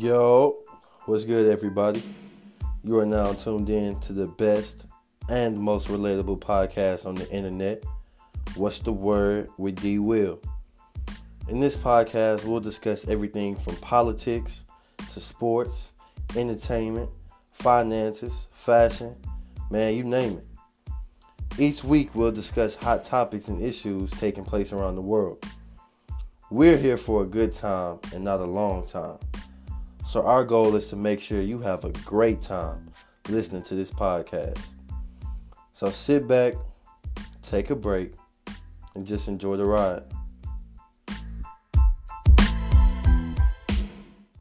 Yo, what's good, everybody? You are now tuned in to the best and most relatable podcast on the internet. What's the word with D Will? In this podcast, we'll discuss everything from politics to sports, entertainment, finances, fashion, man, you name it. Each week, we'll discuss hot topics and issues taking place around the world. We're here for a good time and not a long time. So, our goal is to make sure you have a great time listening to this podcast. So, sit back, take a break, and just enjoy the ride.